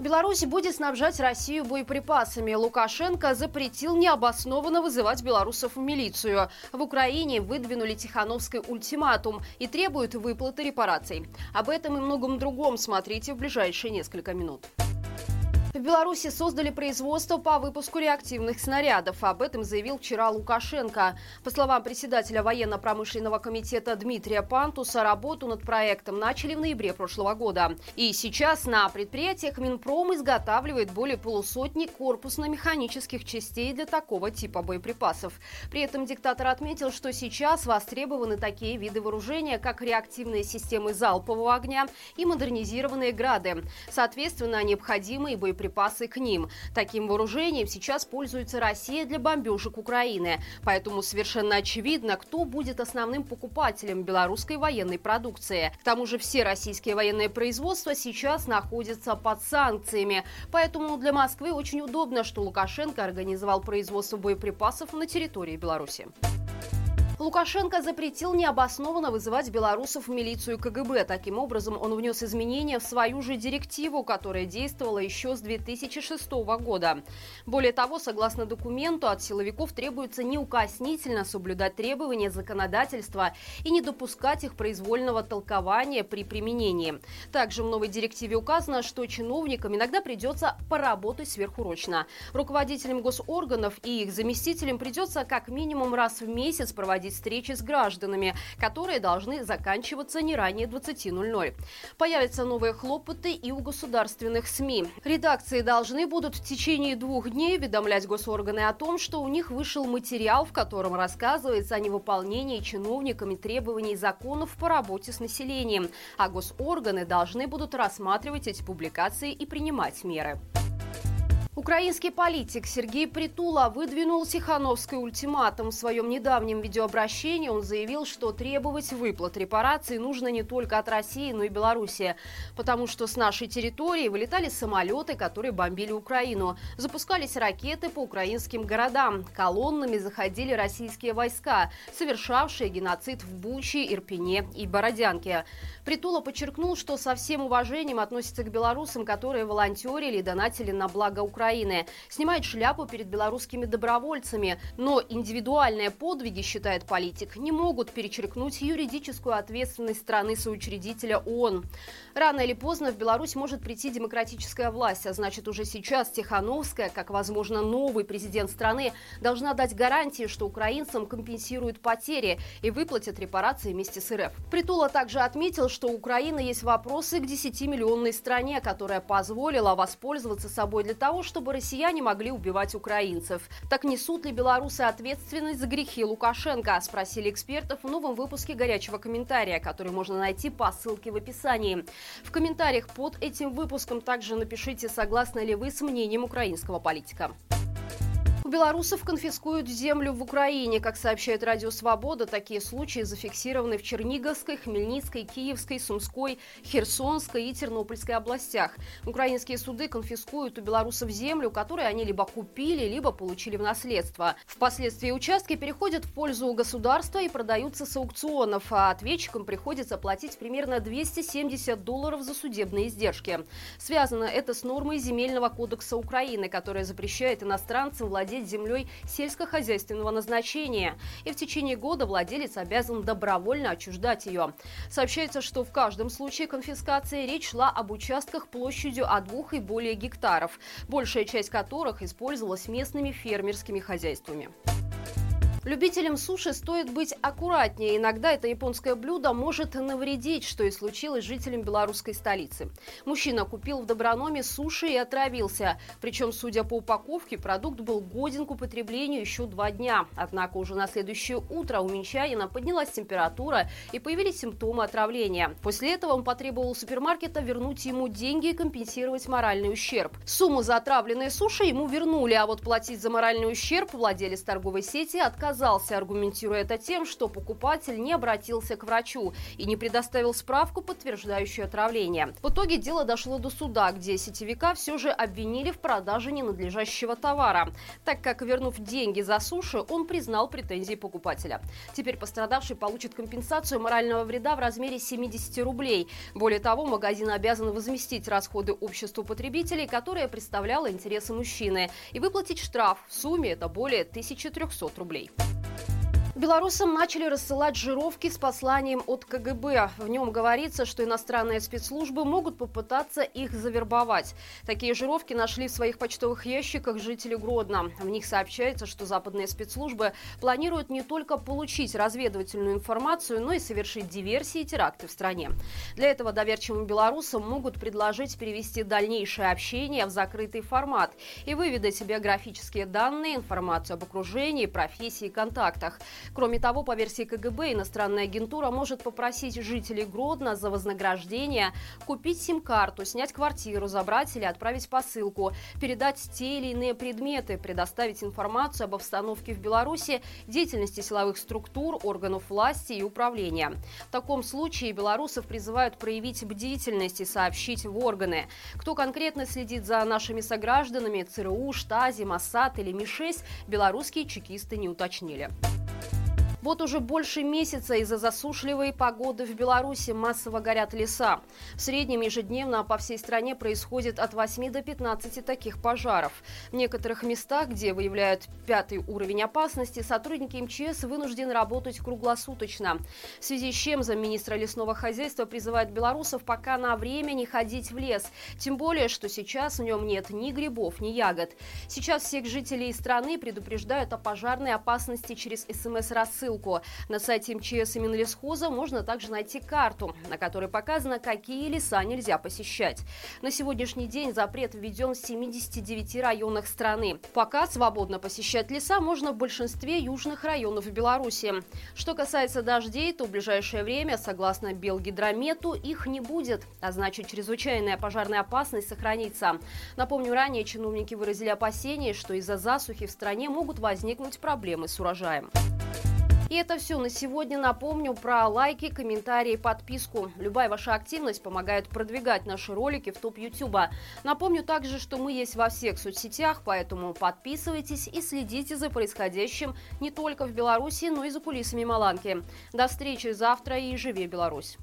Беларусь будет снабжать Россию боеприпасами. Лукашенко запретил необоснованно вызывать белорусов в милицию. В Украине выдвинули Тихановский ультиматум и требуют выплаты репараций. Об этом и многом другом смотрите в ближайшие несколько минут. В Беларуси создали производство по выпуску реактивных снарядов. Об этом заявил вчера Лукашенко. По словам председателя военно-промышленного комитета Дмитрия Пантуса, работу над проектом начали в ноябре прошлого года. И сейчас на предприятиях Минпром изготавливает более полусотни корпусно-механических частей для такого типа боеприпасов. При этом диктатор отметил, что сейчас востребованы такие виды вооружения, как реактивные системы залпового огня и модернизированные «Грады». Соответственно, необходимые боеприпасы боеприпасы к ним. Таким вооружением сейчас пользуется Россия для бомбежек Украины. Поэтому совершенно очевидно, кто будет основным покупателем белорусской военной продукции. К тому же все российские военные производства сейчас находятся под санкциями. Поэтому для Москвы очень удобно, что Лукашенко организовал производство боеприпасов на территории Беларуси. Лукашенко запретил необоснованно вызывать белорусов в милицию КГБ. Таким образом, он внес изменения в свою же директиву, которая действовала еще с 2006 года. Более того, согласно документу, от силовиков требуется неукоснительно соблюдать требования законодательства и не допускать их произвольного толкования при применении. Также в новой директиве указано, что чиновникам иногда придется поработать сверхурочно. Руководителям госорганов и их заместителям придется как минимум раз в месяц проводить проводить встречи с гражданами, которые должны заканчиваться не ранее 20.00. Появятся новые хлопоты и у государственных СМИ. Редакции должны будут в течение двух дней уведомлять госорганы о том, что у них вышел материал, в котором рассказывается о невыполнении чиновниками требований законов по работе с населением, а госорганы должны будут рассматривать эти публикации и принимать меры. Украинский политик Сергей Притула выдвинул Тихановский ультиматум. В своем недавнем видеообращении он заявил, что требовать выплат репараций нужно не только от России, но и Беларуси. Потому что с нашей территории вылетали самолеты, которые бомбили Украину. Запускались ракеты по украинским городам. Колоннами заходили российские войска, совершавшие геноцид в Буче, Ирпене и Бородянке. Притула подчеркнул, что со всем уважением относится к белорусам, которые волонтерили и донатили на благо Украины Украины, снимает шляпу перед белорусскими добровольцами. Но индивидуальные подвиги, считает политик, не могут перечеркнуть юридическую ответственность страны-соучредителя ООН. Рано или поздно в Беларусь может прийти демократическая власть, а значит уже сейчас Тихановская, как, возможно, новый президент страны, должна дать гарантии, что украинцам компенсируют потери и выплатят репарации вместе с РФ. Притула также отметил, что у Украины есть вопросы к 10-миллионной стране, которая позволила воспользоваться собой для того, чтобы чтобы россияне могли убивать украинцев. Так несут ли белорусы ответственность за грехи Лукашенко? Спросили экспертов в новом выпуске «Горячего комментария», который можно найти по ссылке в описании. В комментариях под этим выпуском также напишите, согласны ли вы с мнением украинского политика белорусов конфискуют землю в Украине. Как сообщает Радио Свобода, такие случаи зафиксированы в Черниговской, Хмельницкой, Киевской, Сумской, Херсонской и Тернопольской областях. Украинские суды конфискуют у белорусов землю, которую они либо купили, либо получили в наследство. Впоследствии участки переходят в пользу государства и продаются с аукционов, а ответчикам приходится платить примерно 270 долларов за судебные издержки. Связано это с нормой Земельного кодекса Украины, которая запрещает иностранцам владеть владеть землей сельскохозяйственного назначения. И в течение года владелец обязан добровольно отчуждать ее. Сообщается, что в каждом случае конфискации речь шла об участках площадью от двух и более гектаров, большая часть которых использовалась местными фермерскими хозяйствами. Любителям суши стоит быть аккуратнее. Иногда это японское блюдо может навредить, что и случилось жителям белорусской столицы. Мужчина купил в Доброноме суши и отравился. Причем, судя по упаковке, продукт был годен к употреблению еще два дня. Однако уже на следующее утро у минчанина поднялась температура и появились симптомы отравления. После этого он потребовал у супермаркета вернуть ему деньги и компенсировать моральный ущерб. Сумму за отравленные суши ему вернули, а вот платить за моральный ущерб владелец торговой сети отказался отказался, аргументируя это тем, что покупатель не обратился к врачу и не предоставил справку, подтверждающую отравление. В итоге дело дошло до суда, где сетевика все же обвинили в продаже ненадлежащего товара, так как, вернув деньги за суши, он признал претензии покупателя. Теперь пострадавший получит компенсацию морального вреда в размере 70 рублей. Более того, магазин обязан возместить расходы обществу потребителей, которое представляло интересы мужчины, и выплатить штраф. В сумме это более 1300 рублей. Белорусам начали рассылать жировки с посланием от КГБ. В нем говорится, что иностранные спецслужбы могут попытаться их завербовать. Такие жировки нашли в своих почтовых ящиках жители Гродно. В них сообщается, что западные спецслужбы планируют не только получить разведывательную информацию, но и совершить диверсии и теракты в стране. Для этого доверчивым белорусам могут предложить перевести дальнейшее общение в закрытый формат и выведать биографические данные, информацию об окружении, профессии и контактах. Кроме того, по версии КГБ, иностранная агентура может попросить жителей Гродно за вознаграждение купить сим-карту, снять квартиру, забрать или отправить посылку, передать те или иные предметы, предоставить информацию об обстановке в Беларуси, деятельности силовых структур, органов власти и управления. В таком случае белорусов призывают проявить бдительность и сообщить в органы. Кто конкретно следит за нашими согражданами, ЦРУ, Штази, Моссад или МИ-6, белорусские чекисты не уточнили. Вот уже больше месяца из-за засушливой погоды в Беларуси массово горят леса. В среднем ежедневно по всей стране происходит от 8 до 15 таких пожаров. В некоторых местах, где выявляют пятый уровень опасности, сотрудники МЧС вынуждены работать круглосуточно. В связи с чем замминистра лесного хозяйства призывает белорусов пока на время не ходить в лес. Тем более, что сейчас в нем нет ни грибов, ни ягод. Сейчас всех жителей страны предупреждают о пожарной опасности через СМС-рассылку ссылку. На сайте МЧС и Минлесхоза можно также найти карту, на которой показано, какие леса нельзя посещать. На сегодняшний день запрет введен в 79 районах страны. Пока свободно посещать леса можно в большинстве южных районов Беларуси. Что касается дождей, то в ближайшее время, согласно Белгидромету, их не будет, а значит чрезвычайная пожарная опасность сохранится. Напомню, ранее чиновники выразили опасения, что из-за засухи в стране могут возникнуть проблемы с урожаем. И это все на сегодня. Напомню про лайки, комментарии, подписку. Любая ваша активность помогает продвигать наши ролики в топ Ютуба. Напомню также, что мы есть во всех соцсетях, поэтому подписывайтесь и следите за происходящим не только в Беларуси, но и за кулисами Маланки. До встречи завтра и живи Беларусь!